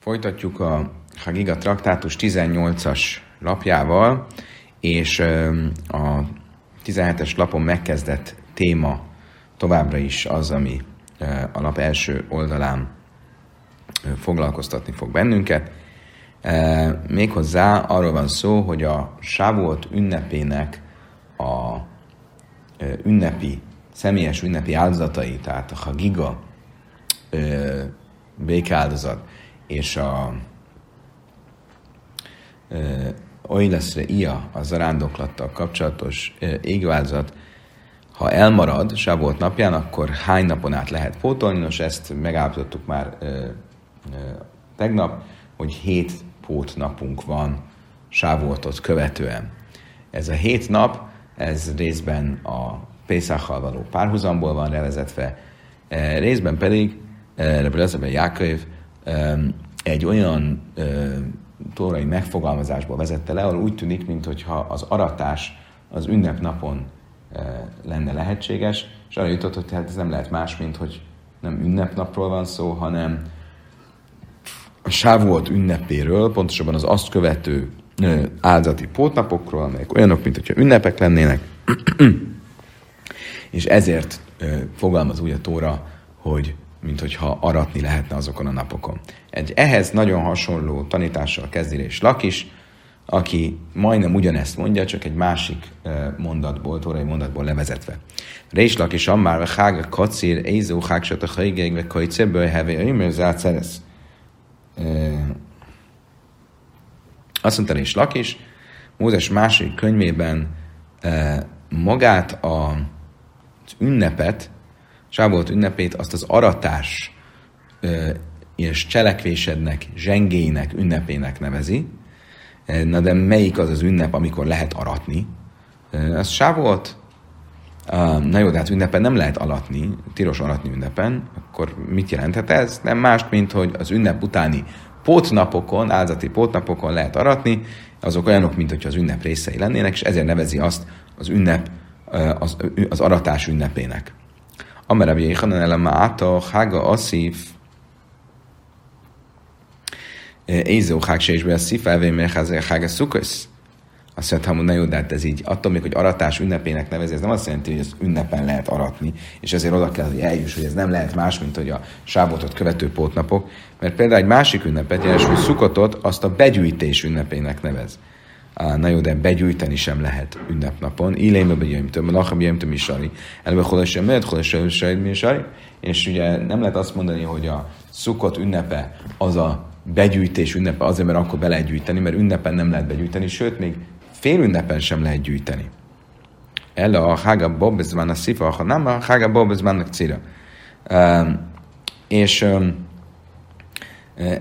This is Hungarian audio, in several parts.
Folytatjuk a Hagiga traktátus 18-as lapjával, és a 17-es lapon megkezdett téma továbbra is az, ami a lap első oldalán foglalkoztatni fog bennünket. Méghozzá arról van szó, hogy a Sávolt ünnepének a ünnepi, személyes ünnepi áldozatai, tehát a Hagiga békáldozat, és a Oileszre Ia, a zarándoklattal kapcsolatos égvázat, ha elmarad Sávolt napján, akkor hány napon át lehet pótolni? Nos, ezt megállapítottuk már ö, ö, tegnap, hogy hét pótnapunk van Sávoltot követően. Ez a hét nap, ez részben a Pészákkal való párhuzamból van levezetve, részben pedig Rebbe Jáköv egy olyan tórai megfogalmazásból vezette le, ahol úgy tűnik, mintha az aratás az ünnepnapon lenne lehetséges, és arra jutott, hogy hát ez nem lehet más, mint hogy nem ünnepnapról van szó, hanem a sávolt ünnepéről, pontosabban az azt követő áldati pótnapokról, amelyek olyanok, mint hogyha ünnepek lennének, és ezért fogalmaz úgy a Tóra, hogy mint hogyha aratni lehetne azokon a napokon. Egy ehhez nagyon hasonló tanítással kezdi és Lakis, aki majdnem ugyanezt mondja, csak egy másik mondatból, tórai mondatból levezetve. Rés Lakis ammár, hága kacír, ézó hágsat a hajgeg, ve kajceből hevé, ömör záceresz. Azt mondta Rés Lakis, Mózes másik könyvében magát a, az ünnepet, Sávolt ünnepét, azt az aratás és cselekvésednek, zsengének, ünnepének nevezi. Na de melyik az az ünnep, amikor lehet aratni? Ez Sávolt. Na jó, de hát ünnepen nem lehet alatni, tilos alatni ünnepen, akkor mit jelenthet ez? Nem más, mint hogy az ünnep utáni pótnapokon, áldozati pótnapokon lehet aratni, azok olyanok, mint hogy az ünnep részei lennének, és ezért nevezi azt az ünnep, az, az aratás ünnepének. Amar Rabbi Yechanan el Máta, Hága Aszif, Ézó Hág se is be a szív elvé Hága Szukösz. Azt mondta, hogy na jó, de hát ez így, attól még, hogy aratás ünnepének nevezi, ez nem azt jelenti, hogy ez ünnepen lehet aratni, és ezért oda kell, hogy eljuss, hogy ez nem lehet más, mint hogy a sábotot követő pótnapok, mert például egy másik ünnepet, jeles, hogy szukotot, azt a begyűjtés ünnepének nevez. Na jó, de begyűjteni sem lehet ünnepnapon. Ilémbe begyűjtöm, lacham jöjjöm misari. Elbe holosem mert holosem misari. És ugye nem lehet azt mondani, hogy a szukott ünnepe az a begyűjtés ünnepe, azért, mert akkor be lehet gyűjteni, mert ünnepen nem lehet begyűjteni, sőt, még fél ünnepen sem lehet gyűjteni. El a hága bobezván a szifa, ha nem a hága bobezván a cira. És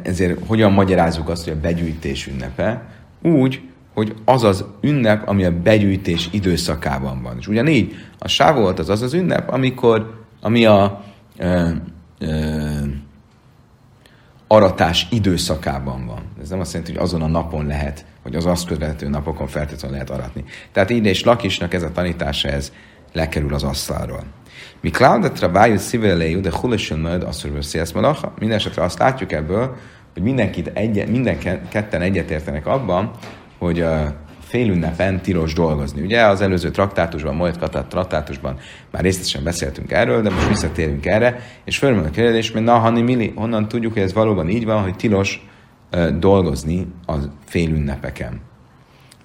ezért hogyan magyarázzuk azt, hogy a begyűjtés ünnepe? Úgy, hogy az az ünnep, ami a begyűjtés időszakában van. És ugyanígy a sávolt az az az ünnep, amikor, ami a ö, ö, aratás időszakában van. Ez nem azt jelenti, hogy azon a napon lehet, vagy az azt követő napokon feltétlenül lehet aratni. Tehát így és Lakisnak ez a tanítása, ez lekerül az asztalról. Mi Claudetra bájú szívelejű, de hulesen majd beszélsz malacha. Mindenesetre azt látjuk ebből, hogy mindenkit egy, minden ketten egyetértenek abban, hogy a félünnepen tilos dolgozni. Ugye az előző traktátusban, majd Katat traktátusban már részletesen beszéltünk erről, de most visszatérünk erre, és fölmerül a kérdés, hogy na, Hani Mili, honnan tudjuk, hogy ez valóban így van, hogy tilos uh, dolgozni a félünnepeken.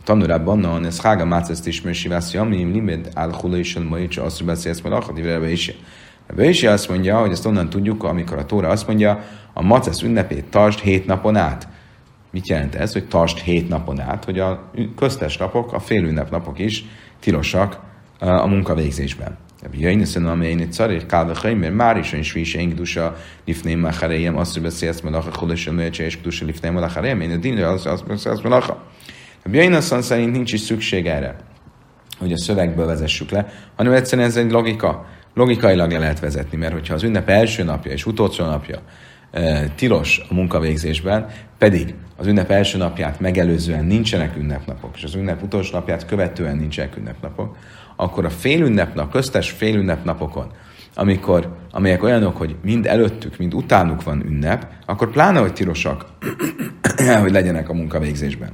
Tanulában, na, ez hága máceszt is, mert sivász jamim, limit, áll hulésen, majd csak azt beszélsz, mert akad, ivre is. is azt mondja, hogy ezt onnan tudjuk, amikor a Tóra azt mondja, a macesz ünnepét tartsd hét napon át. Mit jelent ez, hogy tartsd hét napon át, hogy a köztes napok, a félünnep napok is tilosak a munkavégzésben. Jöjjön szerintem, amely én egy szar, kálva mert már is olyan svis, én dusa, lifném a harejem, azt, hogy beszélsz, mert a kodosan nőcse, és dusa lifném a harejem, én a dinre, azt, azt beszélsz, mert a Jöjjön szerint nincs is szükség erre, hogy a szövegből vezessük le, hanem egyszerűen ez egy logika. Logikailag le lehet vezetni, mert hogyha az ünnep első napja és utolsó napja tilos a munkavégzésben, pedig az ünnep első napját megelőzően nincsenek ünnepnapok, és az ünnep utolsó napját követően nincsenek ünnepnapok, akkor a fél ünnepnap, köztes fél ünnepnapokon, amikor, amelyek olyanok, hogy mind előttük, mind utánuk van ünnep, akkor pláne, hogy tilosak, hogy legyenek a munkavégzésben.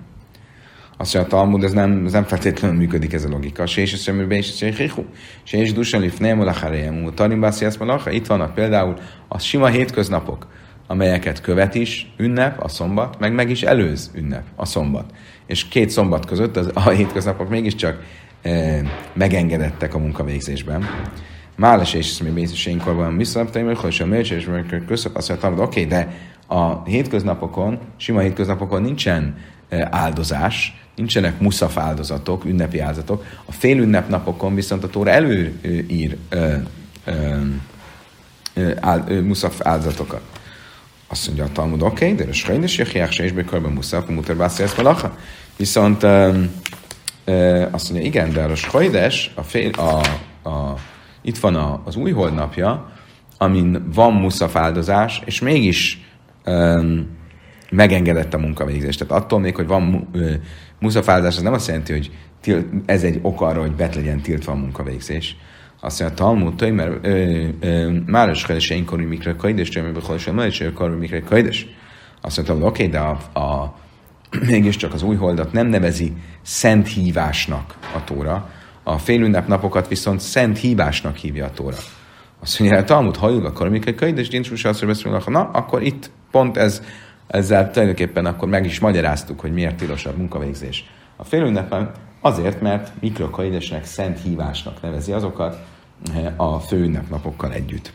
Azt mondja, a Talmud, ez nem, ez nem feltétlenül működik ez a logika. Se is semmibe is hichu. Se is dusan lifném olacharejem, utarim básziász malacha. Itt vannak például a sima hétköznapok, amelyeket követ is ünnep, a szombat, meg meg is előz ünnep, a szombat. És két szombat között az, a hétköznapok mégiscsak e, megengedettek a munkavégzésben. Máles és mi bészesénykorban visszalaptaim, hogy a mércs és köszönöm, azt mondtam, oké, de a hétköznapokon, sima hétköznapokon nincsen áldozás, nincsenek muszaf áldozatok, ünnepi áldozatok. A fél ünnepnapokon viszont a Tóra előír muszaf áldozatokat. Azt mondja a Talmud, oké, okay, de a sajnos jöjjek se is bekörben muszaf, mutar bászolsz valaha. Viszont um, uh, azt mondja, igen, de a sajdes, a, fél, a, a, itt van a, az új holdnapja, amin van muszaf áldozás, és mégis um, megengedett a munkavégzés. Tehát attól még, hogy van muszafáldás, az nem azt jelenti, hogy ez egy ok arra, hogy bet legyen tiltva a munkavégzés. Azt mondja, Talmud, már is kell se inkori mikre kajdes, bechol sem is inkori mikre kajdes. Azt mondta, hogy oké, de a, a, mégiscsak az új holdat nem nevezi szent hívásnak a tóra, a félünnep napokat viszont szent hívásnak hívja a tóra. Azt mondja, a Talmud hajul, akkor mikor kajdes, dincs, azt mondja, na, akkor itt pont ez ezzel tulajdonképpen akkor meg is magyaráztuk, hogy miért tilos munkavégzés. A félünnepen azért, mert mikrokaidesnek szent hívásnak nevezi azokat eh, a főünnepnapokkal együtt.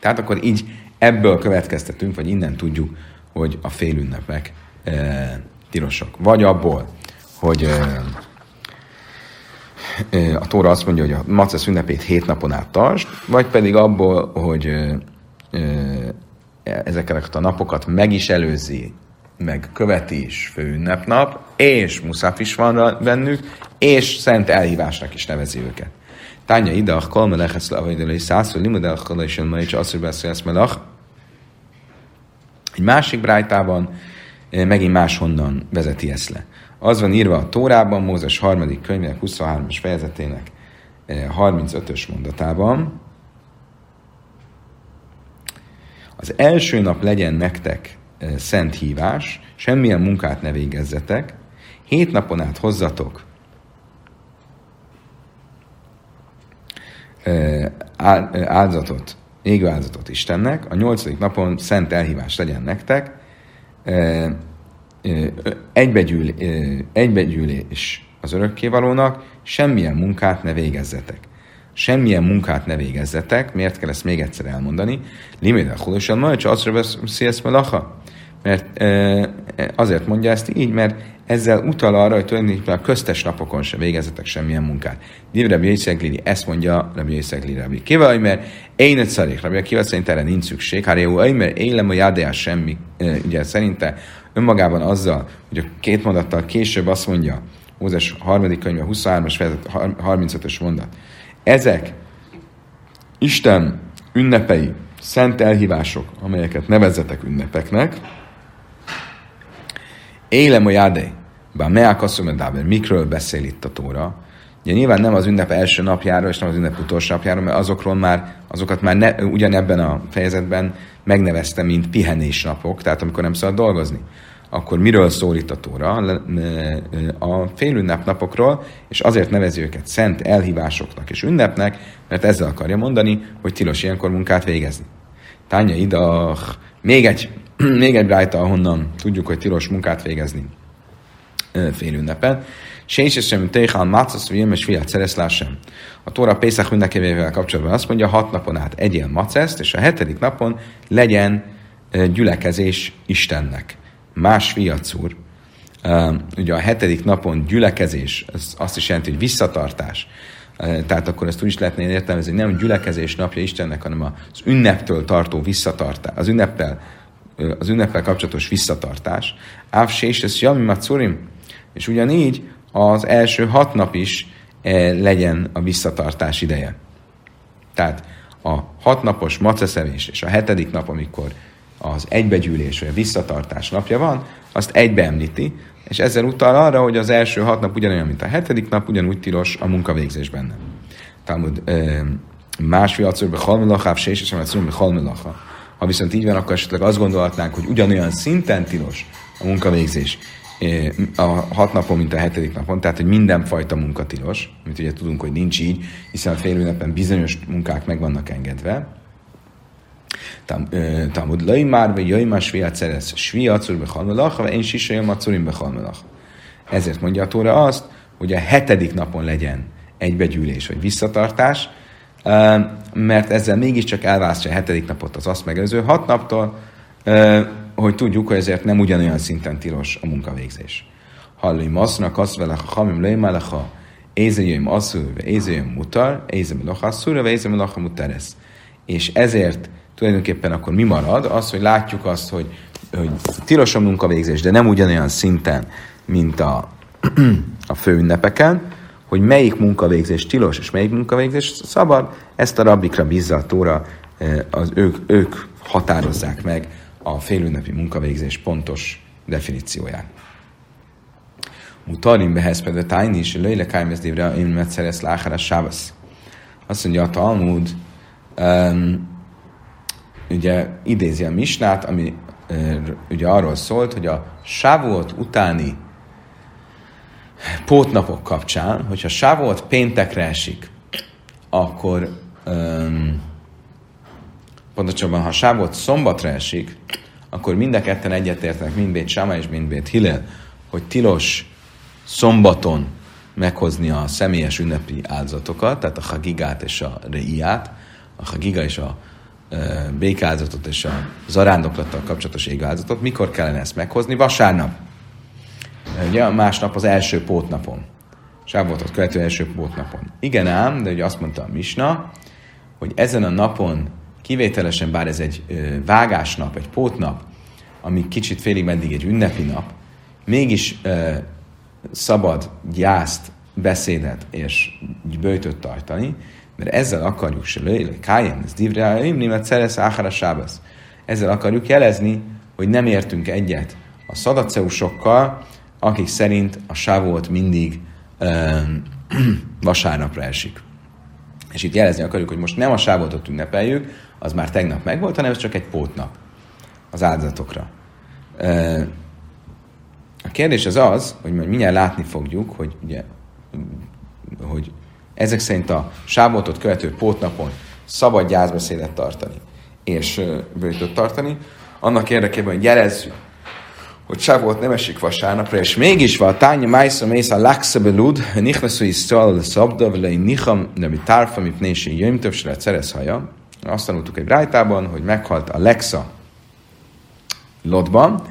Tehát akkor így ebből következtetünk, vagy innen tudjuk, hogy a félünnepek e, tilosak. Vagy abból, hogy e, a Tóra azt mondja, hogy a macesz ünnepét hét napon át tartsd, vagy pedig abból, hogy e, ezeket a napokat meg is előzi, meg követi is főünnepnap, és muszaf is van bennük, és szent elhívásnak is nevezi őket. Tánya ide, a le, ahogy egy száz, hogy limud el, hogy is ma is azt, beszélsz melach. Egy másik brájtában eh, megint máshonnan vezeti ezt le. Az van írva a Tórában, Mózes harmadik könyvének 23-as fejezetének 35-ös eh, mondatában, Az első nap legyen nektek szent hívás, semmilyen munkát ne végezzetek, hét napon át hozzatok. Áldozatot, égő áldozatot Istennek, a nyolcadik napon szent elhívás legyen nektek, egybegyűl, egybegyűlés az örökkévalónak, semmilyen munkát ne végezzetek. Semmilyen munkát ne végezzetek, miért kell ezt még egyszer elmondani? Limit a hulosan majd, csak azt beszélsz melacha. Mert azért mondja ezt így, mert ezzel utal arra, hogy tulajdonképpen a köztes napokon sem végezzetek semmilyen munkát. Div Rabbi Yitzhak ezt mondja Rabbi Lili Rabbi Kiva, mert én egy szarik, Rabbi Kiva szerint erre nincs szükség. Hát jó, mert élem a jádeás semmi. Ugye szerinte önmagában azzal, hogy a két mondattal később azt mondja, Mózes harmadik könyve, 23-as 35-ös mondat, ezek Isten ünnepei, szent elhívások, amelyeket nevezzetek ünnepeknek, Élem a jádé, bár meák asszomedáber, mikről beszél itt a Tóra, Ugye nyilván nem az ünnep első napjáról, és nem az ünnep utolsó napjáról, mert azokról már, azokat már ne, ugyanebben a fejezetben megnevezte, mint pihenésnapok, tehát amikor nem szabad dolgozni akkor miről szól itt a Tóra? A félünnep napokról, és azért nevezi őket szent elhívásoknak és ünnepnek, mert ezzel akarja mondani, hogy tilos ilyenkor munkát végezni. Tánya idach, még egy, még egy rájta, ahonnan tudjuk, hogy tilos munkát végezni félünnepen. Séns és sem téhán mácasz, és fiat szeresz sem. A Tóra Pészak ünnekevével kapcsolatban azt mondja, hat napon át egyél maceszt, és a hetedik napon legyen gyülekezés Istennek más fiacúr, ugye a hetedik napon gyülekezés, az azt is jelenti, hogy visszatartás. Tehát akkor ezt úgy is lehetne értelmezni, hogy nem gyülekezés napja Istennek, hanem az ünneptől tartó visszatartás, az ünneppel, az ünneppel kapcsolatos visszatartás. Ávse és ez Jami Matsurim, és ugyanígy az első hat nap is legyen a visszatartás ideje. Tehát a hatnapos maceszevés és a hetedik nap, amikor az egybegyűlés vagy a visszatartás napja van, azt egybe említi, és ezzel utal arra, hogy az első hat nap ugyanolyan, mint a hetedik nap, ugyanúgy tilos a munkavégzés benne. Talmud Más fiacurbe halmelacha, és sem halmelacha. Ha viszont így van, akkor esetleg azt gondolhatnánk, hogy ugyanolyan szinten tilos a munkavégzés a hat napon, mint a hetedik napon, tehát hogy mindenfajta munka tilos, mint ugye tudunk, hogy nincs így, hiszen a fél ünnepen bizonyos munkák meg vannak engedve. Tamud lai már, vagy már sviat szerez, sviacur behalmelach, vagy én sisajom a curim behalmelach. Ezért mondja a Tóra azt, hogy a hetedik napon legyen egybegyűlés vagy visszatartás, mert ezzel mégiscsak elválasztja a hetedik napot az azt megelőző hat naptól, hogy tudjuk, hogy ezért nem ugyanolyan szinten tilos a munkavégzés. Hallai masznak azt vele, ha hamim lejmelecha, ézőjöjm asszul, ézőjöjm mutar, ézőjm lacha asszul, ézőjm lacha muteresz. És ezért tulajdonképpen akkor mi marad? Az, hogy látjuk azt, hogy, hogy tilos a munkavégzés, de nem ugyanolyan szinten, mint a, a főünnepeken, hogy melyik munkavégzés tilos, és melyik munkavégzés szabad, ezt a rabbikra bízza a tóra, az ők, ők határozzák meg a félünnepi munkavégzés pontos definícióját. Mutarim behez például tájni is, löjle kájmezdévre, én metszeresz láhára sávasz. Azt mondja a Talmud, um, ugye idézi a misnát, ami uh, ugye arról szólt, hogy a sávolt utáni pótnapok kapcsán, hogyha sávolt péntekre esik, akkor um, pontosabban, ha sávolt szombatra esik, akkor mind a ketten egyetértenek, mind Bét Sama és mind Bét Hillel, hogy tilos szombaton meghozni a személyes ünnepi áldozatokat, tehát a hagigát és a reiát, a hagiga és a békáldozatot és a zarándoklattal kapcsolatos égáldozatot. Mikor kellene ezt meghozni? Vasárnap. Ugye másnap az első pótnapon. Sávoltot követő első pótnapon. Igen ám, de ugye azt mondta a Misna, hogy ezen a napon kivételesen, bár ez egy vágásnap, egy pótnap, ami kicsit félig meddig egy ünnepi nap, mégis ö, szabad gyászt, beszédet és bőjtöt tartani, mert ezzel akarjuk se lőjle, kájen, ez divre, imnimet szerez áhára sábasz. Ezzel akarjuk jelezni, hogy nem értünk egyet a szadaceusokkal, akik szerint a sávót mindig ö, vasárnapra esik. És itt jelezni akarjuk, hogy most nem a sávotot ünnepeljük, az már tegnap megvolt, hanem ez csak egy pótnap az áldozatokra. A kérdés az az, hogy majd mindjárt látni fogjuk, hogy ugye, hogy ezek szerint a sávotot követő pótnapon szabad gyászbeszédet tartani, és bőjtöt tartani, annak érdekében, hogy jelezzük, hogy Sávolt nem esik vasárnapra, és mégis van, tánya májsza mész a lakszabelud, nichnasszú is szal a szabda, vele nicham, de mi tárfa, mi pnési jöjmtöv, se lehet haja. Azt tanultuk egy brájtában, hogy meghalt a Lexa Lotban,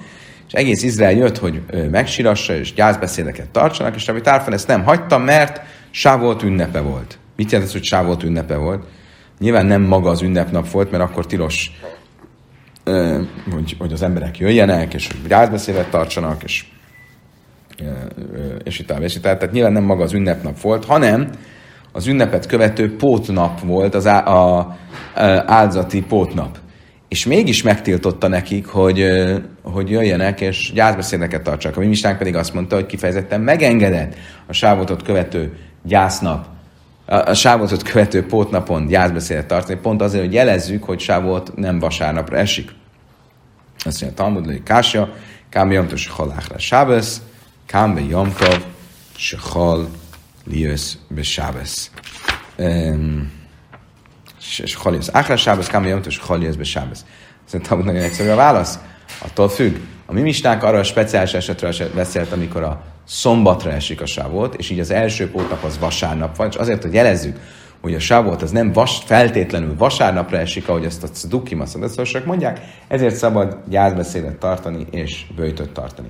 és egész Izrael jött, hogy megsírassa és gyászbeszédeket tartsanak, és Rabbi Tárfan ezt nem hagyta, mert Sávolt ünnepe volt. Mit jelent ez, hogy Sávolt ünnepe volt? Nyilván nem maga az ünnepnap volt, mert akkor tilos, hogy, hogy az emberek jöjjenek, és hogy gyászbeszédet tartsanak, és és itt tovább, és itt Tehát nyilván nem maga az ünnepnap volt, hanem az ünnepet követő pótnap volt, az á, a, a, áldozati pótnap. És mégis megtiltotta nekik, hogy, hogy jöjjenek és gyászbeszédeket tartsanak. A mi pedig azt mondta, hogy kifejezetten megengedett a sávotot követő gyásznap, a, a sávotot követő pótnapon gyászbeszédet tartani, pont azért, hogy jelezzük, hogy sávot nem vasárnapra esik. Azt mondja, Talmud, hogy Kásja, Kámbe Jomtov se haláchra sábesz, Kámbe Jomtov se hal liösz be sábesz. És halisz. Áhra sábesz, Kámbe Jomtov se hal be sábesz. Szerintem nagyon egyszerű a válasz. Attól függ. A mi mistánk arra a speciális esetről beszélt, amikor a szombatra esik a sávot, és így az első pótnap az vasárnap van, és azért, hogy jelezzük, hogy a sávot az nem vas, feltétlenül vasárnapra esik, ahogy ezt a cdukim, a mondják, ezért szabad gyászbeszédet tartani és bőjtöt tartani.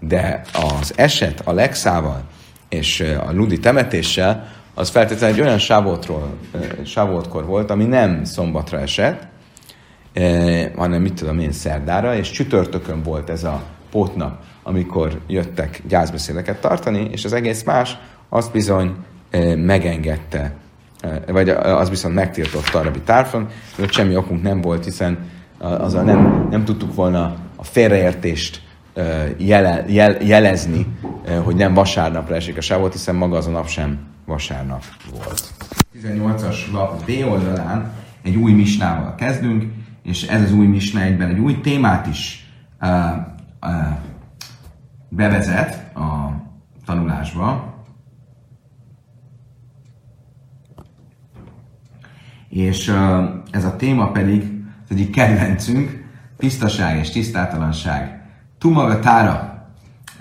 De az eset a legszával és a ludi temetéssel, az feltétlenül egy olyan sávotról, sávotkor volt, ami nem szombatra esett, hanem mit tudom én, szerdára, és csütörtökön volt ez a pótnap, amikor jöttek gyászbeszédeket tartani, és az egész más, azt bizony megengedte, vagy az viszont megtiltotta a Rabbi Tárfon, hogy semmi okunk nem volt, hiszen azzal nem, nem tudtuk volna a félreértést jele, jel, jelezni, hogy nem vasárnapra esik a sávot, hiszen maga az a nap sem vasárnap volt. 18-as lap B oldalán egy új misnával kezdünk, és ez az új misna egyben egy új témát is uh, uh, bevezet a tanulásba. És uh, ez a téma pedig az egyik kedvencünk, tisztaság és tisztátalanság. Tumavetára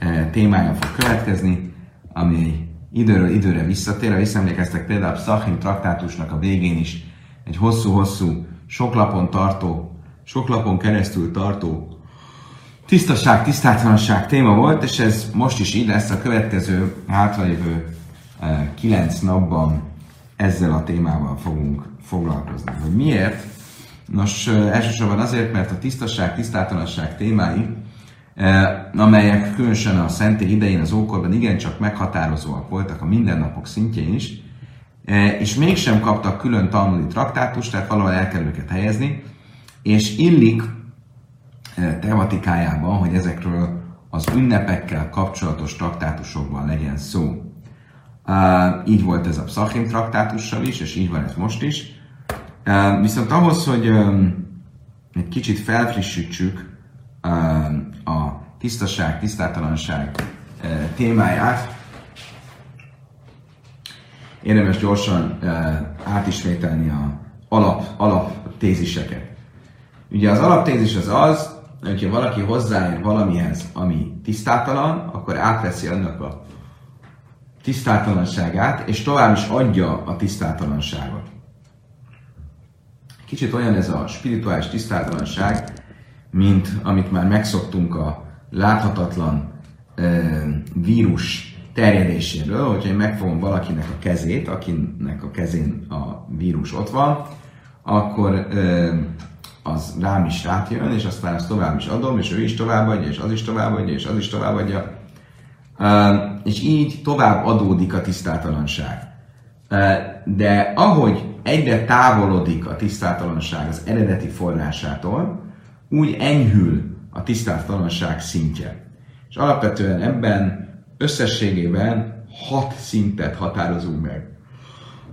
uh, témája fog következni, ami időről időre visszatér. Ha visszaemlékeztek például a Pszachim traktátusnak a végén is egy hosszú-hosszú, sok lapon tartó, sok lapon keresztül tartó tisztaság, tisztátlanság téma volt, és ez most is így lesz a következő hátralévő e, kilenc napban ezzel a témával fogunk foglalkozni. Hogy miért? Nos, e, elsősorban azért, mert a tisztaság, tisztátlanság témái Eh, amelyek különösen a szentély idején, az ókorban igencsak meghatározóak voltak a mindennapok szintjén is, eh, és mégsem kaptak külön talmudi traktátust, tehát valahol el kell őket helyezni, és illik eh, tematikájában, hogy ezekről az ünnepekkel kapcsolatos traktátusokban legyen szó. így volt ez a Psachim traktátussal is, és így van ez most is. viszont ahhoz, hogy egy kicsit felfrissítsük a tisztaság, tisztátalanság témáját. Érdemes gyorsan átismételni a alap, alaptéziseket. Ugye az alaptézis az az, hogyha valaki hozzáér valamihez, ami tisztátalan, akkor átveszi annak a tisztátalanságát, és tovább is adja a tisztátalanságot. Kicsit olyan ez a spirituális tisztátalanság, mint amit már megszoktunk a láthatatlan e, vírus terjedéséről, hogyha én megfogom valakinek a kezét, akinek a kezén a vírus ott van, akkor az rám is rátjön, és aztán azt tovább is adom, és ő is továbbadja, és az is továbbadja, és az is továbbadja. És így tovább adódik a tisztátalanság. De ahogy egyre távolodik a tisztátalanság az eredeti forrásától, úgy enyhül a tisztátalanság szintje. És alapvetően ebben összességében hat szintet határozunk meg.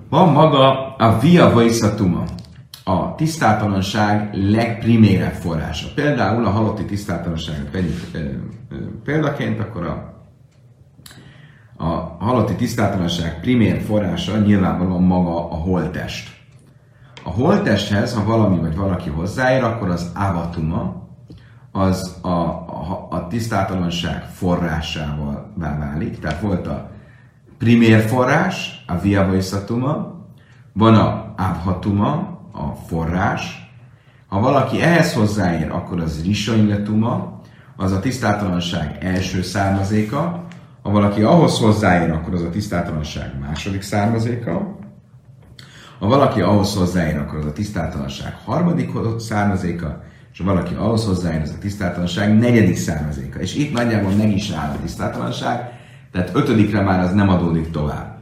Van maga a via vaiszatuma, a tisztátalanság legprimérebb forrása. Például a halotti tisztátalanságot példaként, akkor a, a halotti tisztátalanság primér forrása nyilvánvalóan maga a holtest. A holtesthez, ha valami vagy valaki hozzáér, akkor az avatuma, az a, a, a tisztátalanság forrásával válik. Tehát volt a primér forrás, a viavoiszatuma, van a avhatuma, a forrás. Ha valaki ehhez hozzáér, akkor az risonyletuma, az a tisztátalanság első származéka. Ha valaki ahhoz hozzáér, akkor az a tisztátalanság második származéka. Ha valaki ahhoz hozzáér, akkor az a tisztátalanság harmadik származéka, és valaki ahhoz hozzáér, az a tisztátalanság negyedik származéka. És itt nagyjából meg is áll a tisztátalanság, tehát ötödikre már az nem adódik tovább.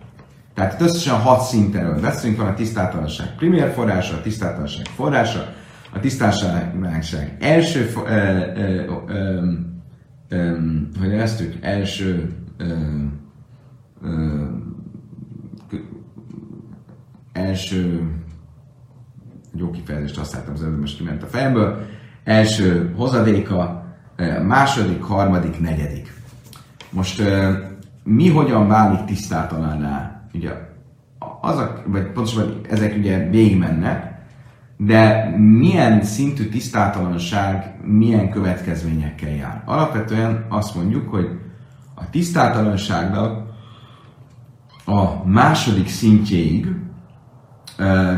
Tehát itt összesen hat szintenről beszélünk, van a tisztátalanság primér forrása, a tisztátalanság forrása, a tisztátalanság első, ö, ö, ö, ö, hogy ezt első ö, ö, első jó kifejezést használtam az előbb, most kiment a fejemből, első hozadéka, második, harmadik, negyedik. Most mi hogyan válik tisztátalanná? Ugye az a, vagy pontosan ezek ugye végigmennek, de milyen szintű tisztátalanság milyen következményekkel jár? Alapvetően azt mondjuk, hogy a tisztátalanságnak a második szintjéig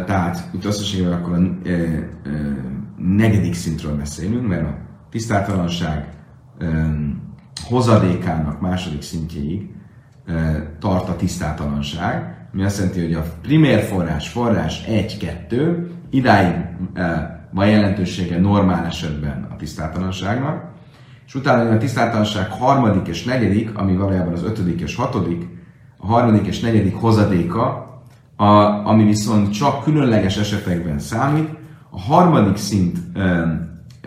tehát itt összességében akkor a negyedik szintről beszélünk, mert a tisztátalanság hozadékának második szintjéig tart a tisztátalanság, ami azt jelenti, hogy a primér forrás, forrás 1-2, idáig van jelentősége normál esetben a tisztátalanságnak, és utána a tisztátalanság harmadik és negyedik, ami valójában az ötödik és hatodik, a harmadik és negyedik hozadéka, a, ami viszont csak különleges esetekben számít. A harmadik szint e,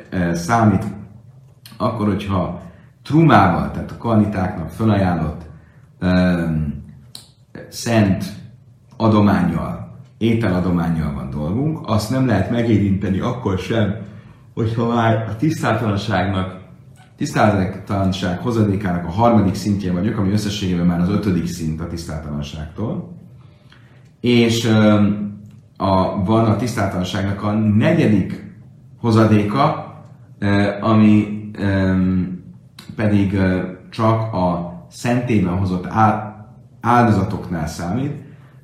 e, számít akkor, hogyha trumával, tehát a kanitáknak felajánlott e, szent adományjal ételadományjal van dolgunk, azt nem lehet megérinteni akkor sem, hogyha már a tisztátalanságnak, tisztátalanság hozadékának a harmadik szintje vagyok, ami összességében már az ötödik szint a tisztátalanságtól, és a, van a tisztátalanságnak a negyedik hozadéka, ami pedig csak a szentében hozott áldozatoknál számít.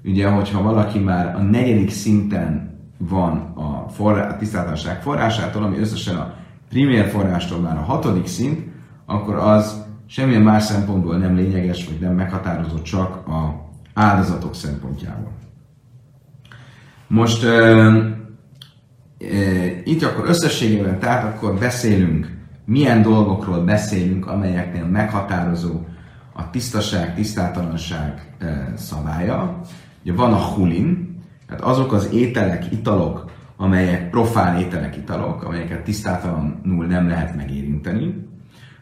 Ugye, hogyha valaki már a negyedik szinten van a, forrá, a tisztátalanság forrásától, ami összesen a primér forrástól már a hatodik szint, akkor az semmilyen más szempontból nem lényeges, vagy nem meghatározott csak a áldozatok szempontjából. Most uh, uh, itt akkor összességében, tehát akkor beszélünk, milyen dolgokról beszélünk, amelyeknél meghatározó a tisztaság, tisztátalanság uh, szabálya. Ugye van a hulin, tehát azok az ételek, italok, amelyek profán ételek, italok, amelyeket tisztátalanul nem lehet megérinteni.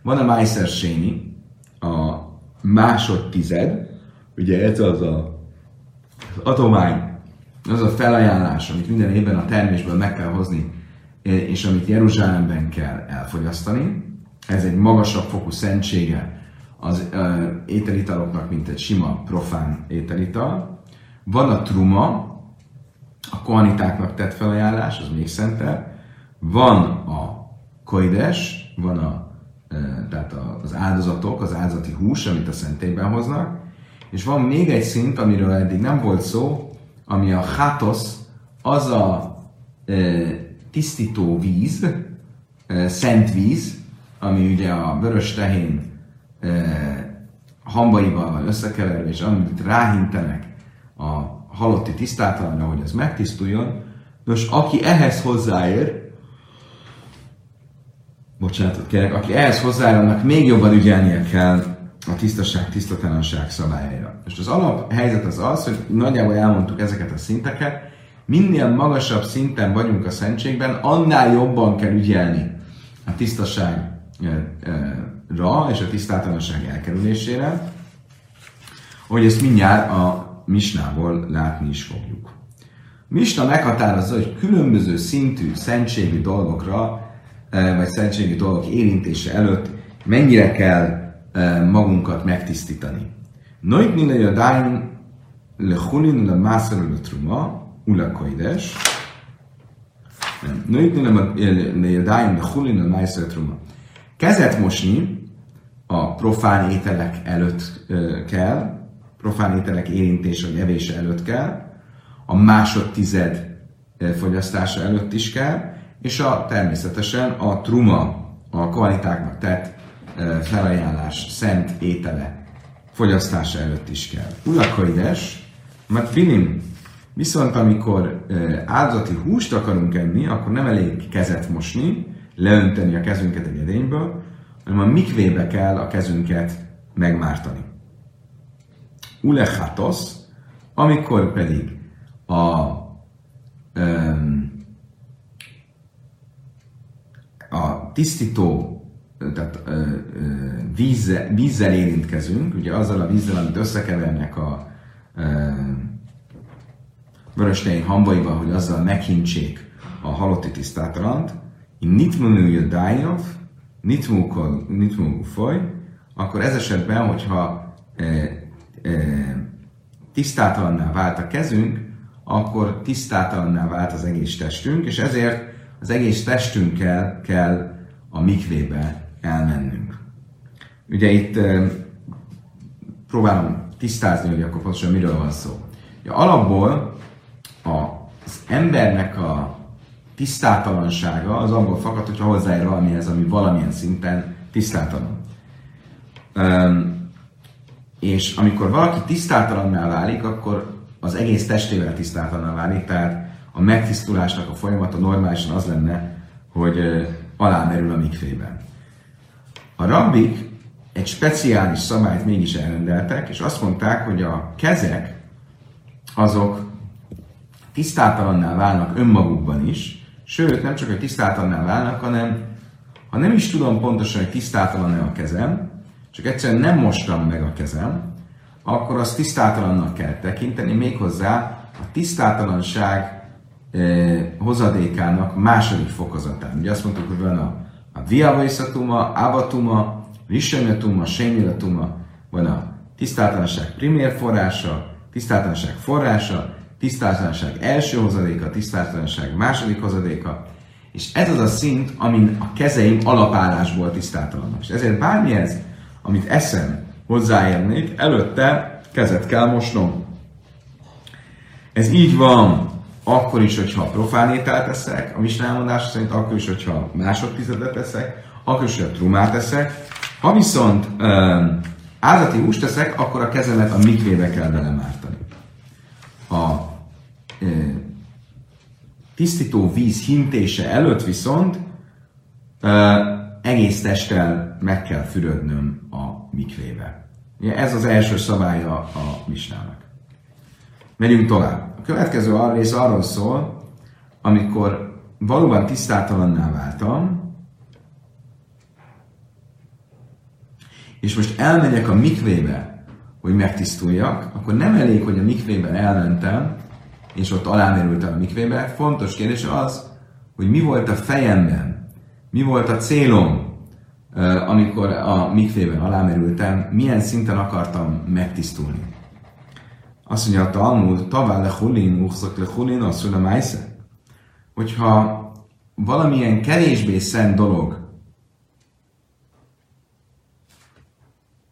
Van a Meiser Séni, a másodtized, ugye ez az a, az adomány, az a felajánlás, amit minden évben a termésből meg kell hozni, és amit Jeruzsálemben kell elfogyasztani. Ez egy magasabb fokú szentsége az ételitaloknak, mint egy sima, profán ételital. Van a truma, a kohanitáknak tett felajánlás, az még szentebb. Van a koides, van a, tehát az áldozatok, az áldozati hús, amit a szentélyben hoznak. És van még egy szint, amiről eddig nem volt szó, ami a hátosz, az a e, tisztító víz, e, szent víz, ami ugye a vörös tehén e, hambaival van összekeverve, és amit ráhintenek a halotti tisztátalanra, hogy ez megtisztuljon. Nos, aki ehhez hozzáér, bocsánatot kérek, aki ehhez hozzáér, annak még jobban ügyelnie kell a tisztaság, tisztatalanság szabályaira. És az alaphelyzet az az, hogy nagyjából elmondtuk ezeket a szinteket, minél magasabb szinten vagyunk a szentségben, annál jobban kell ügyelni a tisztaságra és a tisztátalanság elkerülésére, hogy ezt mindjárt a misnából látni is fogjuk. Misna meghatározza, hogy különböző szintű szentségi dolgokra, vagy szentségi dolgok érintése előtt mennyire kell magunkat megtisztítani. Noit le jadaim le chulin le mászor le truma, ula koides. Noit le jadaim le chulin le mászor le truma. Kezet mosni a profán ételek előtt kell, profán ételek érintése vagy evése előtt kell, a másodtized fogyasztása előtt is kell, és a, természetesen a truma, a kvalitáknak tett felajánlás szent étele fogyasztása előtt is kell. Ulakaides, mert finim, viszont amikor áldozati húst akarunk enni, akkor nem elég kezet mosni, leönteni a kezünket egy edényből, hanem a mikvébe kell a kezünket megmártani. Ulechatos, amikor pedig a, um, a tisztító tehát ö, ö, vízzel, vízzel érintkezünk, ugye azzal a vízzel, amit összekevernek a vöröslein hambaival, hogy azzal meghintsék a halotti tisztátalant, nitmunú jödájov, nitmú foly, akkor ez esetben, hogyha e, e, tisztátalanná vált a kezünk, akkor tisztátalanná vált az egész testünk, és ezért az egész testünkkel kell a mikvébe elmennünk. Ugye itt próbálom tisztázni, hogy akkor pontosan miről van szó. Ugye, alapból az embernek a tisztátalansága az abból fakad, hogyha hozzáér valamihez, ami valamilyen szinten tisztátalan. És amikor valaki tisztátalanná válik, akkor az egész testével tisztátalanná válik, tehát a megtisztulásnak a folyamata normálisan az lenne, hogy alámerül a mikvében. A rabbik egy speciális szabályt mégis elrendeltek, és azt mondták, hogy a kezek azok tisztátalanná válnak önmagukban is, sőt, nem csak, hogy tisztátalanná válnak, hanem ha nem is tudom pontosan, hogy tisztátalan-e a kezem, csak egyszerűen nem mostam meg a kezem, akkor azt tisztátalannak kell tekinteni, méghozzá a tisztátalanság eh, hozadékának második fokozatán. Ugye azt mondtuk, hogy van a, a viavaisatuma, abatuma, visanyatuma, sémiratuma, van a tisztátalanság primér forrása, tisztátalanság forrása, tisztátalanság első hozadéka, tisztátalanság második hozadéka, és ez az a szint, amin a kezeim alapállásból tisztátalanok. És ezért bármihez, amit eszem, hozzáérnék, előtte kezet kell mosnom. Ez így van akkor is, hogyha profán ételt teszek, a misnámondás szerint akkor is, hogyha másodtizedet teszek, akkor is, hogyha trumát teszek. Ha viszont um, áldati húst teszek, akkor a kezemet a mikvébe kell belemártani. A um, tisztító víz hintése előtt viszont uh, egész testtel meg kell fürödnöm a mikvébe. Ugye ez az első szabálya a misnának. Megyünk tovább. Következő rész arról szól, amikor valóban tisztátalanná váltam, és most elmegyek a mikvébe, hogy megtisztuljak, akkor nem elég, hogy a mikvében elmentem, és ott alámerültem a mikvébe. Fontos kérdés az, hogy mi volt a fejemben, mi volt a célom, amikor a mikvében alámerültem, milyen szinten akartam megtisztulni. Azt mondja a Talmud, tavá le hulin, uhszak le hulin, a májsze. Hogyha valamilyen kevésbé szent dolog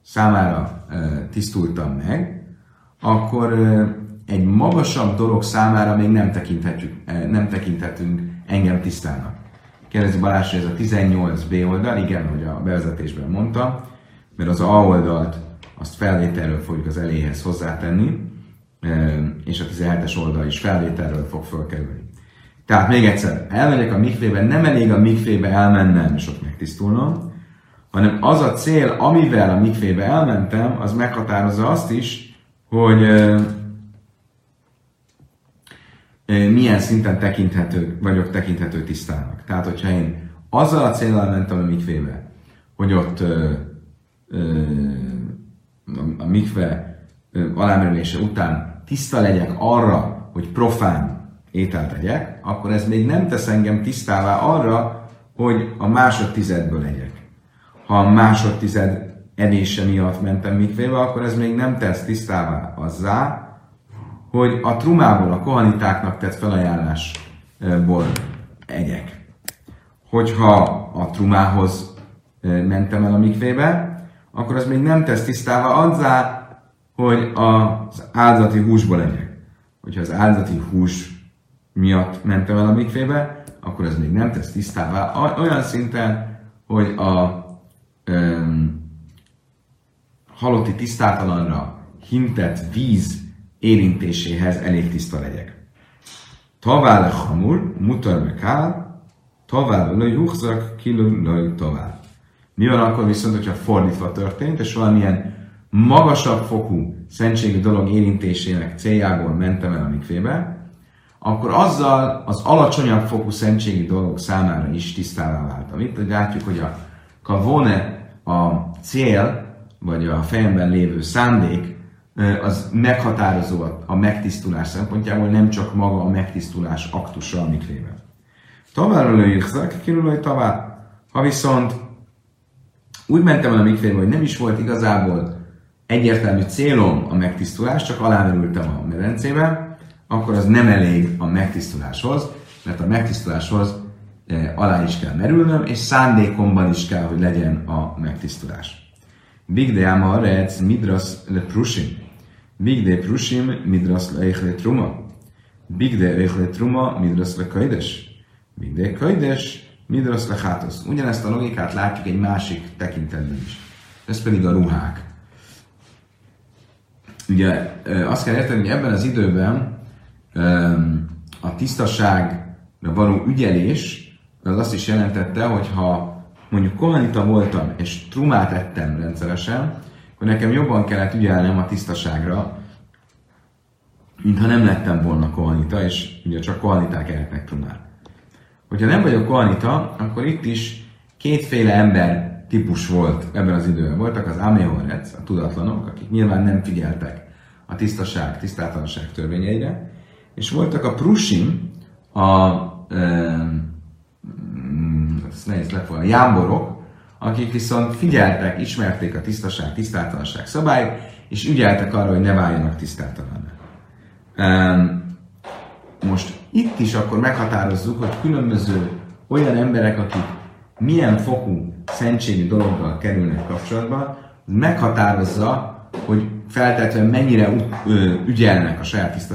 számára e, tisztultam meg, akkor e, egy magasabb dolog számára még nem, tekinthetjük, e, nem tekinthetünk engem tisztának. Kérdezi Balázs, ez a 18b oldal, igen, hogy a bevezetésben mondta, mert az A oldalt azt felvételről fogjuk az eléhez hozzátenni, és a 17-es oldal is felvételről fog fölkerülni. Tehát még egyszer, elmegyek a mikvébe, nem elég a mikvébe elmennem és ott megtisztulnom, hanem az a cél, amivel a mikvébe elmentem, az meghatározza azt is, hogy milyen szinten tekinthető, vagyok tekinthető tisztának. Tehát, hogyha én azzal a célral mentem a mikvébe, hogy ott ö, ö, a mikve alámerülése után tiszta legyek arra, hogy profán ételt tegyek, akkor ez még nem tesz engem tisztává arra, hogy a másodtizedből legyek. Ha a másodtized enése miatt mentem mikvébe, akkor ez még nem tesz tisztává azzá, hogy a trumából a kohanitáknak tett felajánlásból egyek. Hogyha a trumához mentem el a mikvébe, akkor az még nem tesz tisztává azzá, hogy az áldati húsból legyek. Hogyha az áldati hús miatt mentem el a mikvébe, akkor ez még nem tesz tisztává olyan szinten, hogy a um, halotti tisztátalanra hintett víz érintéséhez elég tiszta legyek. Tavál hamur, mutar mekál, tavál le juhzak, kilő tavál. Mi van akkor viszont, hogyha fordítva történt, és valamilyen magasabb fokú szentségi dolog érintésének céljából mentem el a mikvébe, akkor azzal az alacsonyabb fokú szentségi dolog számára is tisztává váltam. Itt látjuk, hogy a kavone, a cél, vagy a fejemben lévő szándék, az meghatározó a megtisztulás szempontjából, nem csak maga a megtisztulás aktusa a mikvében. Továbbra lőjük, kirülőj tovább. Ha viszont úgy mentem el a mikvébe, hogy nem is volt igazából egyértelmű célom a megtisztulás, csak alámerültem a medencébe, akkor az nem elég a megtisztuláshoz, mert a megtisztuláshoz alá is kell merülnöm, és szándékomban is kell, hogy legyen a megtisztulás. Big de Ama Rec Midras le Prusim. Big Prusim Midras le Eichle Truma. Big de Eichle Truma Midras le Kajdes. Big de Kajdes Midras le Hátosz. Ugyanezt a logikát látjuk egy másik tekintetben is. Ez pedig a ruhák. Ugye azt kell érteni, hogy ebben az időben a tisztaságra való ügyelés az azt is jelentette, hogy ha mondjuk kohanita voltam, és trumát ettem rendszeresen, akkor nekem jobban kellett ügyelnem a tisztaságra, mintha nem lettem volna kohanita, és ugye csak kohaniták ehetnek trumát. Hogyha nem vagyok kohanita, akkor itt is kétféle ember típus volt ebben az időben. Voltak az Amehorec, a tudatlanok, akik nyilván nem figyeltek a tisztaság, tisztátalanság törvényeire, és voltak a prusim, a, e, ezt nehéz a jámborok, akik viszont figyeltek, ismerték a tisztaság, tisztátalanság szabályt, és ügyeltek arra, hogy ne váljanak tisztátalanná. Most itt is akkor meghatározzuk, hogy különböző olyan emberek, akik milyen fokú szentségi dologgal kerülnek kapcsolatba, meghatározza, hogy feltétlenül mennyire ügyelnek a saját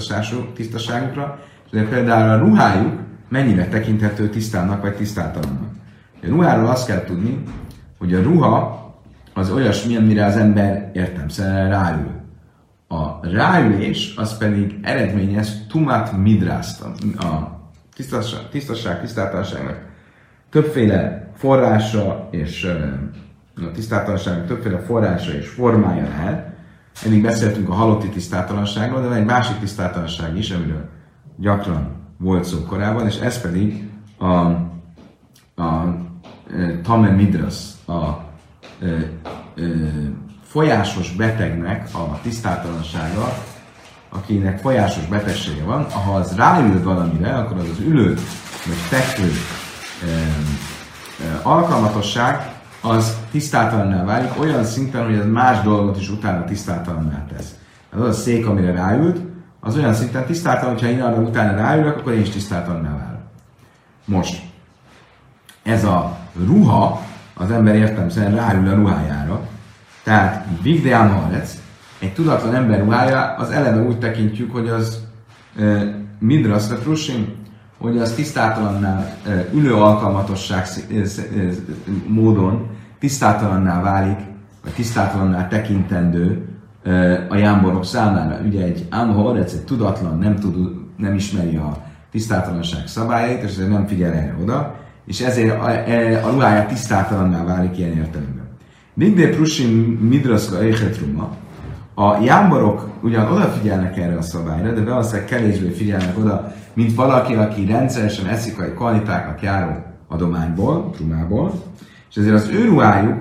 tisztaságukra, és például a ruhájuk mennyire tekinthető tisztának vagy tisztátalannak. A ruháról azt kell tudni, hogy a ruha az olyasmi, amire az ember értemszerűen ráül. A ráülés az pedig eredményez tumat midrászt, a tisztaság, tisztaság tisztátalanságnak többféle forrása és a tisztátalanságnak többféle forrása és formája lehet. Eddig beszéltünk a halotti tisztátalanságról, de van egy másik tisztátalanság is, amiről gyakran volt szó korábban, és ez pedig a, a Tame Midras, a folyásos betegnek a tisztátalansága, akinek folyásos betegsége van, ha az ráül valamire, akkor az az ülő vagy fekvő alkalmatosság az tisztátalanná válik, olyan szinten, hogy ez más dolgot is utána tisztátalanná tesz. Az a szék, amire ráült, az olyan szinten tisztátalan, hogyha én arra utána ráülök, akkor én is tisztátalanná válok. Most, ez a ruha, az ember értelmszerűen ráül a ruhájára. Tehát Vigdeám Harec, egy tudatlan ember ruhája, az eleve úgy tekintjük, hogy az e, Midrasz Petrusim, hogy az tisztátalanná, e, ülő alkalmatosság módon tisztátalanná válik, vagy tisztátalanná tekintendő a jámborok számára. Ugye egy Ámhorec, egy tudatlan, nem, tud, nem ismeri a tisztátalanság szabályait, és ezért nem figyel erre oda, és ezért a, e, a ruhája tisztátalanná válik ilyen értelemben. Mindé prusim midraszka éhetruma. A jámborok ugyan odafigyelnek erre a szabályra, de valószínűleg kevésbé figyelnek oda, mint valaki, aki rendszeresen eszik a kvalitákat járó adományból, trumából, és ezért az ő ruhájuk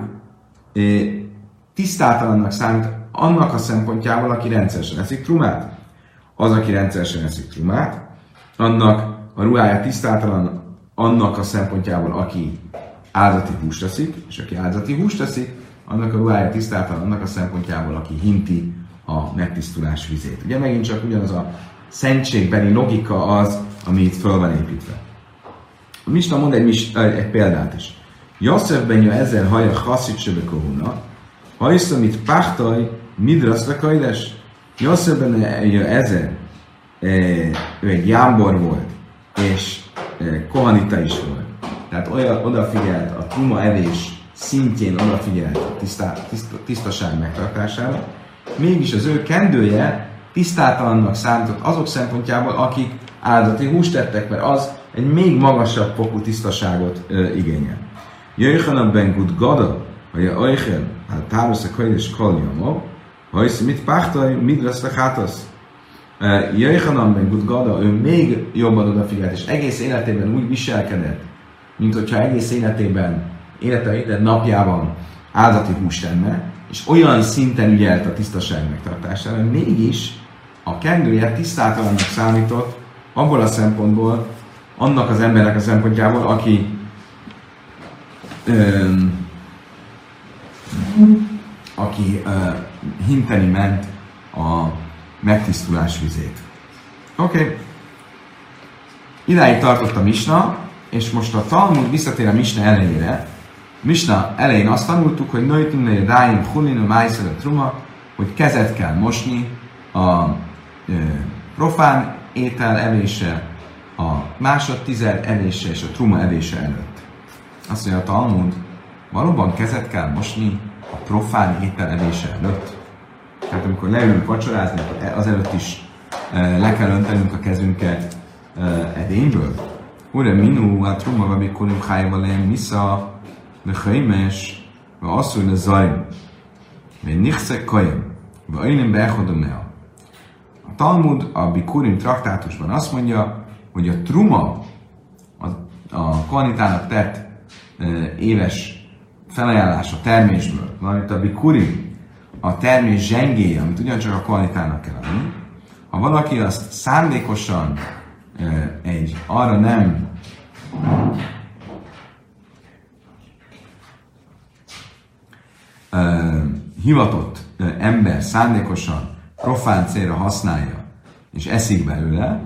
e, tisztátalannak számít annak a szempontjából, aki rendszeresen eszik trumát. Az, aki rendszeresen eszik trumát, annak a ruhája tisztátalan annak a szempontjából, aki áldati húst teszik, és aki áldati húst teszik, annak a ruhája tisztáltan annak a szempontjából, aki hinti a megtisztulás vizét. Ugye megint csak ugyanaz a szentségbeni logika az, ami itt föl van építve. A Misna mond egy, egy példát is. Yosef ben ezer haja chaszit sebe kohuna, hajsz, amit pachtaj, midrasz lekajdes. Yosef ben ezer, ő egy jámbor volt, és kohanita is volt. Tehát olyan, odafigyelt a truma evés szintjén odafigyelt a tisztá, tiszt, tisztaság megtartására, mégis az ő kendője tisztátalannak számított azok szempontjából, akik áldati húst tettek, mert az egy még magasabb fokú tisztaságot ö, igényel. Jöjjön ben gud gada, vagy a oichen, hát tárosz a kajdes kaljamó, ha mit pachtaj, mit lesz hátasz. Jöjjhanan ben Gudgada, ő még jobban odafigyelt, és egész életében úgy viselkedett, mint hogyha egész életében, élete minden napjában áldati húst tenne, és olyan szinten ügyelt a tisztaság megtartására, mégis a kendője tisztátalannak számított abból a szempontból, annak az embernek a szempontjából, aki öm, aki ö, hinteni ment a megtisztulás vizét. Oké. Okay. Idáig tartott a Misna, és most a Talmud visszatér a Misna elejére. Misna elején azt tanultuk, hogy Nöjtünne Dáim Hulinu Májszer Truma, hogy kezet kell mosni a profán étel evése, a másodtizer evése és a truma evése előtt. Azt mondja a Talmud, valóban kezet kell mosni a profán étel evése előtt? Tehát amikor leülünk vacsorázni, akkor e- azelőtt is le kell öntenünk a kezünket edényből. Ure minu a truma va bikurim hájva lehem misza, ve hajmes, ve asszul le zajm, ve nichse kajem, ve ajnim bechodom el. A Talmud a Bikurim traktátusban azt mondja, hogy a truma, a, a kvanitának tett e, éves felajánlása termésből, valamint a Bikurim a termés zsengéje, amit ugyancsak a kvalitának kell adni, Ha valaki azt szándékosan egy arra nem hivatott ember szándékosan profán célra használja, és eszik belőle,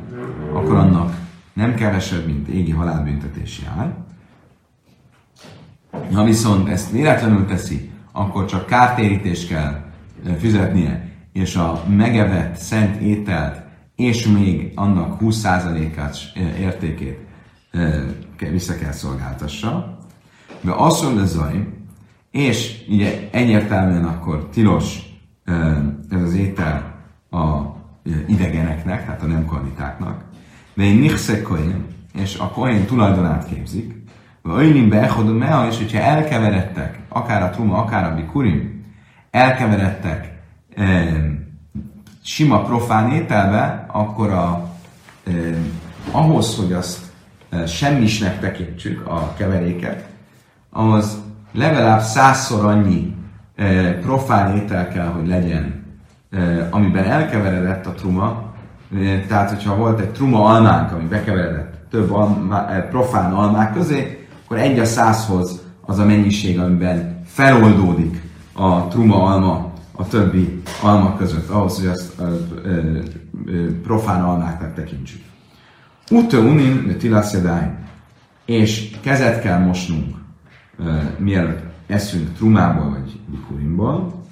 akkor annak nem kevesebb, mint égi halálbüntetés jár. Ha viszont ezt véletlenül teszi, akkor csak kártérítést kell fizetnie, és a megevett szent ételt, és még annak 20%-át értékét vissza kell szolgáltassa. De asszony lezaj, és ugye egyértelműen akkor tilos ez az étel a idegeneknek, tehát a nem kvalitáknak, de én nixekoin, és a koin tulajdonát képzik, vagy bechodom mea, és hogyha elkeveredtek, akár a truma, akár a bikurim, elkeveredtek e, sima profán ételbe, akkor a, e, ahhoz, hogy azt e, semmisnek tekintsük a keveréket, ahhoz legalább százszor annyi profán étel kell, hogy legyen, e, amiben elkeveredett a truma, e, tehát hogyha volt egy truma almánk, ami bekeveredett több alma, profán almák közé, akkor egy a százhoz az a mennyiség, amiben feloldódik a truma alma a többi alma között, ahhoz, hogy azt ö, ö, ö, profán almáknak tekintsük. Ute unin tilaszedány, és kezet kell mosnunk, ö, mielőtt eszünk trumából vagy bikurimból.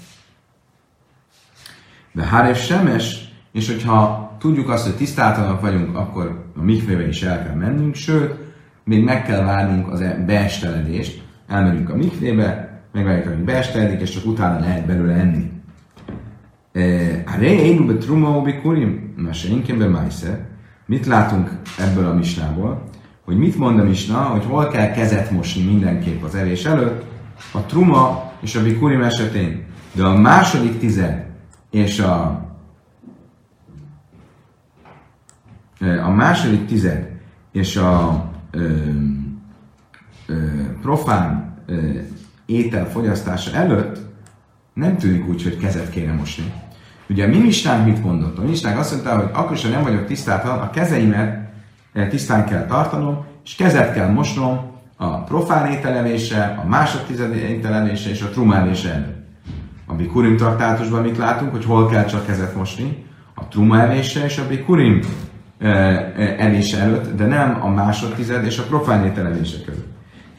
De hár semes, és hogyha tudjuk azt, hogy tisztáltanak vagyunk, akkor a mikvébe is el kell mennünk, sőt, még meg kell várnunk az e- beesteledést, elmegyünk a mikvébe, megvárjuk, amíg beesteledik, és csak utána lehet belőle enni. A réinu be truma obi kurim, se inkább be Mit látunk ebből a misnából? Hogy mit mond a misna, hogy hol kell kezet mosni mindenképp az evés előtt, a truma és a bikurim esetén, de a második tized és a a második tized és a ö, ö, profán ö, étel fogyasztása előtt nem tűnik úgy, hogy kezet kéne mosni. Ugye a mi mistánk mit mondott? A mistánk azt mondta, hogy akkor ha nem vagyok tisztátlan, a kezeimet tisztán kell tartanom, és kezet kell mosnom a profán ételevése, a másodtized ételevése és a trumálése előtt. A bikurim tartátusban mit látunk, hogy hol kell csak kezet mosni? A truma evése és a bikurim evése előtt, de nem a másodtized és a profán ételevése között.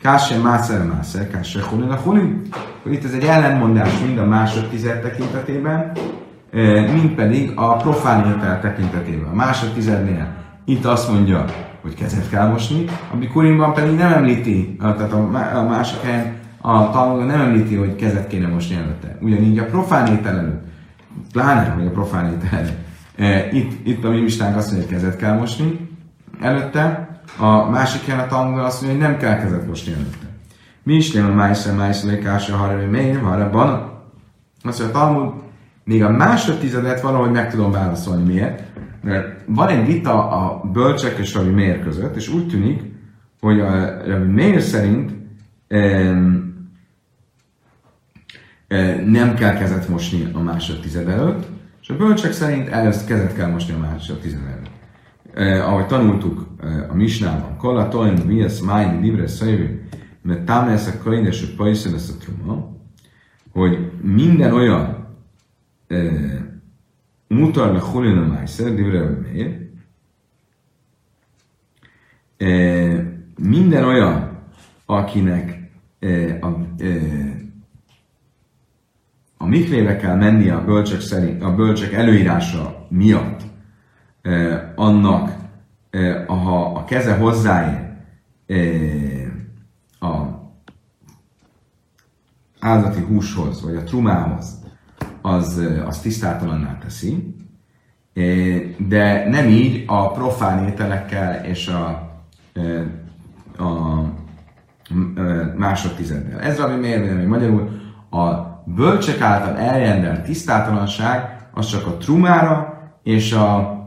Kásse mászer mászer, kásse hulin a hulin. Itt ez egy ellenmondás mind a másodtized tekintetében, mint pedig a profán étel tekintetében. A másodtizednél itt azt mondja, hogy kezet kell mosni, a bikurimban pedig nem említi, tehát a másik helyen a Talmud nem említi, hogy kezet kéne mosni előtte. Ugyanígy a profán étel előtt, pláne, hogy a profán étel előtt, itt, itt a mi mistánk azt mondja, hogy kezet kell mosni előtte, a másik helyen a Talmud azt mondja, hogy nem kell kezet mosni előtte. Mi is nem a májszer, májszer, lékása, harra, mély, harra, bana. Azt mondja, a Talmud még a másodtizedet valahogy meg tudom válaszolni miért. Van egy vita a bölcsek és Rabbi Mér között, és úgy tűnik, hogy a Rabbi Mér szerint nem kell kezet mosni a másodtized előtt, és a bölcsek szerint először kezet kell mosni a másodtized előtt. Eh, ahogy tanultuk eh, a Misnában, Kolla Toin, Mias, Májn, Libre, Szajvő, mert támesz a Kaides, hogy Pajszen ezt a truma, hogy minden olyan mutar le hulin a májszer, divre mér, minden olyan, akinek a, a mikvébe kell menni a bölcsek, szerint, a bölcsek előírása miatt, annak, ha a keze hozzáér a áldati húshoz, vagy a trumához, az, az tisztátalanná teszi, de nem így a profán ételekkel és a, a másodtizeddel. Ez Rabbi miért hogy magyarul a bölcsek által eljendelt tisztátalanság az csak a trumára és a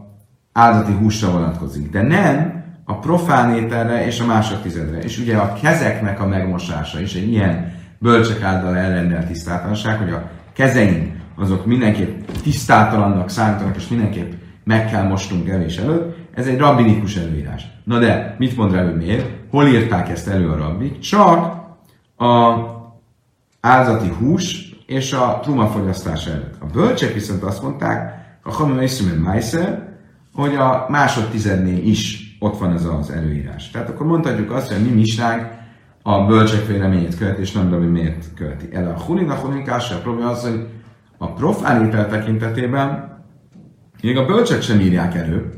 áldati húsra vonatkozik, de nem a profán ételre és a másodtizedre. És ugye a kezeknek a megmosása is egy ilyen bölcsek által elrendelt tisztátalanság, hogy a kezeink azok mindenképp tisztátalannak számítanak, és mindenképp meg kell mostunk evés előtt, ez egy rabbinikus előírás. Na de, mit mond Rabbi miért? Hol írták ezt elő a rabbik? Csak a áldati hús és a trumafogyasztás előtt. A bölcsek viszont azt mondták, a Hamim Iszumén Májszer, hogy a másodtizednél is ott van ez az előírás. Tehát akkor mondhatjuk azt, hogy mi misnánk a bölcsek véleményét követi, és nem Rabbi miért követi. El a hulin, a hulin a probléma az, hogy a profán étel tekintetében még a bölcsek sem írják elő,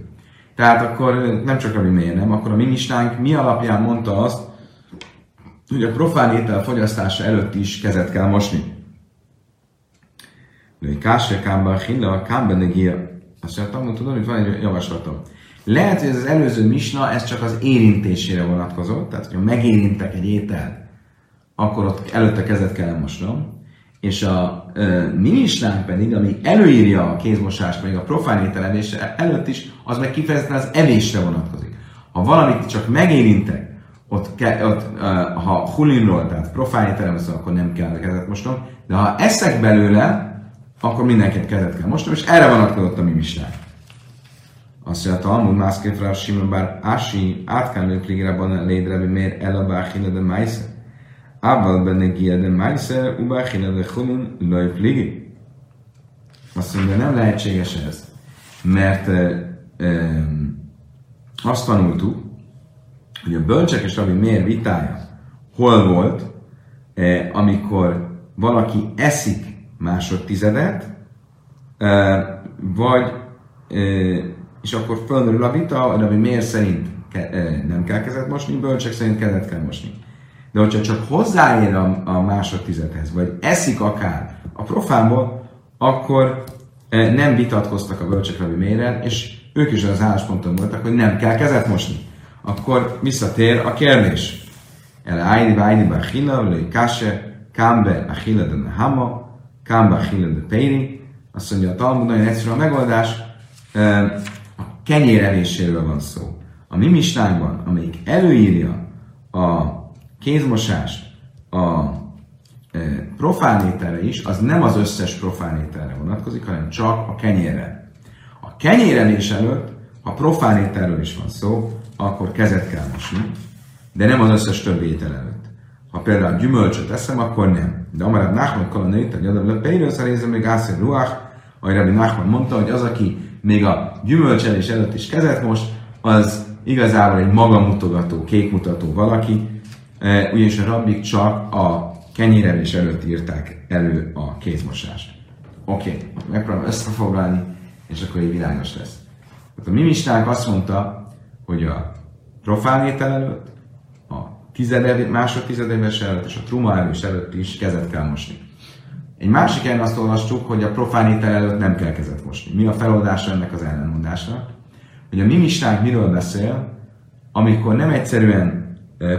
tehát akkor nem csak Rabbi miért nem, akkor a mi mi alapján mondta azt, hogy a profán étel fogyasztása előtt is kezet kell mosni. Kásse kámba hilla, kámba negia. Azt mondtam, tudom, hogy van egy javaslatom. Lehet, hogy ez az előző misna, ez csak az érintésére vonatkozott, tehát hogyha megérintek egy ételt, akkor ott előtte kezet kell mosnom, és a e, mi misnánk pedig, ami előírja a kézmosást, még a profán ételevés előtt is, az meg kifejezetten az evésre vonatkozik. Ha valamit csak megérintek, ott, ke, ott e, ha hulinról, tehát profán ételem, akkor nem kell kezet mosnom, de ha eszek belőle, akkor mindenkit kezet kell mosnom, és erre vonatkozott a mi misnánk. Azt mondja, a Talmud másképp rá Simon bár Ási átkelő kligában lédre, hogy miért elabáhina de májsze. Ával benne gia de májsze, ubáhina de hulun laj pligi. Azt mondja, nem lehetséges ez, mert e, e, azt tanultuk, hogy a bölcsek és Rabbi miért vitája hol volt, e, amikor valaki eszik másodtizedet, e, vagy e, és akkor fölmerül a vita, hogy miért szerint ke, nem kell kezet mosni, bölcsek szerint kezet kell mosni. De hogyha csak hozzáér a, a másodtizethez, vagy eszik akár a profánból, akkor nem vitatkoztak a bölcsek Rabbi Méren, és ők is az állásponton voltak, hogy nem kell kezet mosni. Akkor visszatér a kérdés. El ájni vájni bá hila, le kase, kámbe a hila de hama, kámbe a hila de péri. Azt mondja a Talmud, nagyon egyszerű a megoldás kenyérevéséről van szó. A mi mistánkban, amelyik előírja a kézmosást a e, profán is, az nem az összes profán vonatkozik, hanem csak a kenyérre. A kenyérelés előtt, ha profán ételről is van szó, akkor kezet kell mosni, de nem az összes többi étel előtt. Ha például gyümölcsöt eszem, akkor nem. De amarad Nachman kalanait, hogy adom le Peiros, a még Ászer Ruach, ahogy Rabbi Nachman mondta, hogy az, aki még a gyümölcselés előtt is kezet most, az igazából egy magamutogató, kékmutató valaki, ugyanis a rabbik csak a kenyérelés előtt írták elő a kézmosást. Oké, okay, megpróbálom összefoglalni, és akkor egy világos lesz. Tehát a mi mistánk azt mondta, hogy a profán étel előtt, a tized, másodtizedéves előtt és a truma előtt is kezet kell mosni. Egy másik helyen azt olvastuk, hogy a profán étel előtt nem kell kezet mosni. Mi a feloldása ennek az ellenmondásnak? Hogy a mi mistánk miről beszél, amikor nem egyszerűen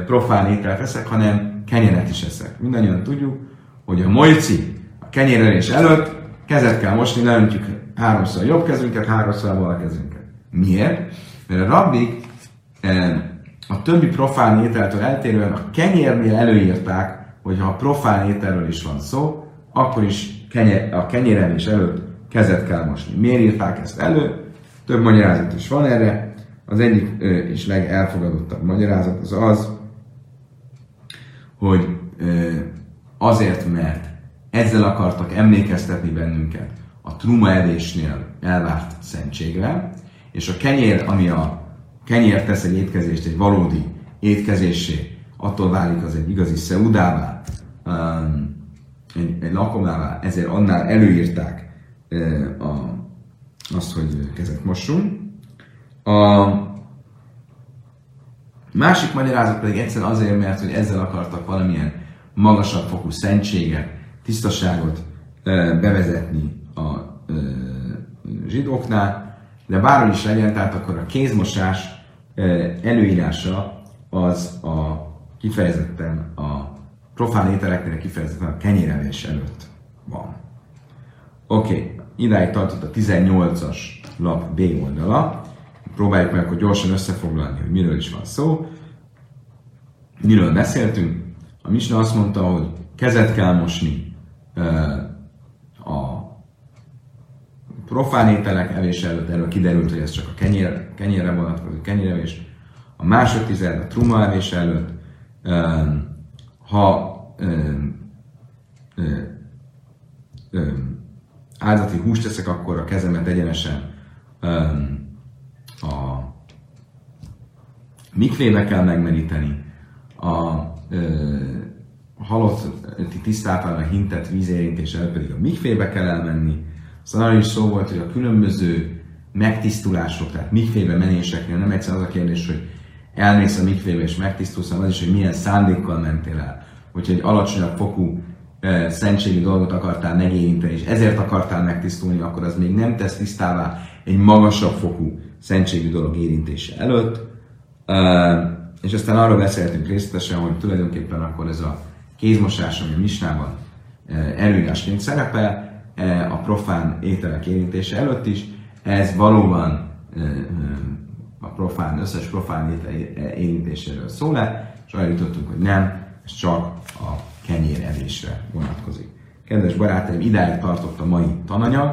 profán ételt eszek, hanem kenyeret is eszek. Mindannyian tudjuk, hogy a mojci a kenyérelés előtt kezet kell mosni, leöntjük háromszor a jobb kezünket, háromszor a bal kezünket. Miért? Mert a rabbik a többi profán ételtől eltérően a kenyérnél előírták, hogy ha a profán ételről is van szó, akkor is kenye, a kenyérelés előtt kezet kell mosni. Miért írták ezt elő? Több magyarázat is van erre. Az egyik és legelfogadottabb magyarázat az az, hogy azért, mert ezzel akartak emlékeztetni bennünket a truma evésnél elvárt szentségre, és a kenyér, ami a kenyér tesz egy étkezést egy valódi étkezésé, attól válik az egy igazi szeudává, egy, egy lakomává, ezért annál előírták a, azt, hogy kezet mossunk. A másik magyarázat pedig egyszerűen azért, mert hogy ezzel akartak valamilyen magasabb fokú szentséget, tisztaságot bevezetni a zsidóknál, de bárhogy is legyen, tehát akkor a kézmosás előírása az a kifejezetten a profán ételeknél kifejezetten a kenyérelés előtt van. Oké, okay. idáig tartott a 18-as lap B oldala. Próbáljuk meg akkor gyorsan összefoglalni, hogy miről is van szó. Miről beszéltünk? A Misna azt mondta, hogy kezet kell mosni a profán ételek evés előtt, erről kiderült, hogy ez csak a kenyér, kenyérre vonatkozik, kenyérevés. A másodtized a truma evés előtt, ha áldati húst teszek, akkor a kezemet egyenesen a mikvébe kell megmeríteni, a halotti tisztáltalán hintett vízérintés előtt pedig a mikvébe kell elmenni. Szóval arra is szó volt, hogy a különböző megtisztulások, tehát mikvébe menéseknél nem egyszer az a kérdés, hogy elmész a mikvébe és megtisztulsz, hanem az is, hogy milyen szándékkal mentél el. Hogyha egy alacsonyabb fokú szentségi dolgot akartál megérinteni, és ezért akartál megtisztulni, akkor az még nem tesz tisztává egy magasabb fokú szentségi dolog érintése előtt. És aztán arról beszéltünk részletesen, hogy tulajdonképpen akkor ez a kézmosás, ami a misnában előírásként szerepel, a profán ételek érintése előtt is, ez valóban a profán, összes profán étel érintéséről szól le, és arra jutottunk, hogy nem, ez csak a kenyér evésre vonatkozik. Kedves barátaim, idáig tartott a mai tananyag.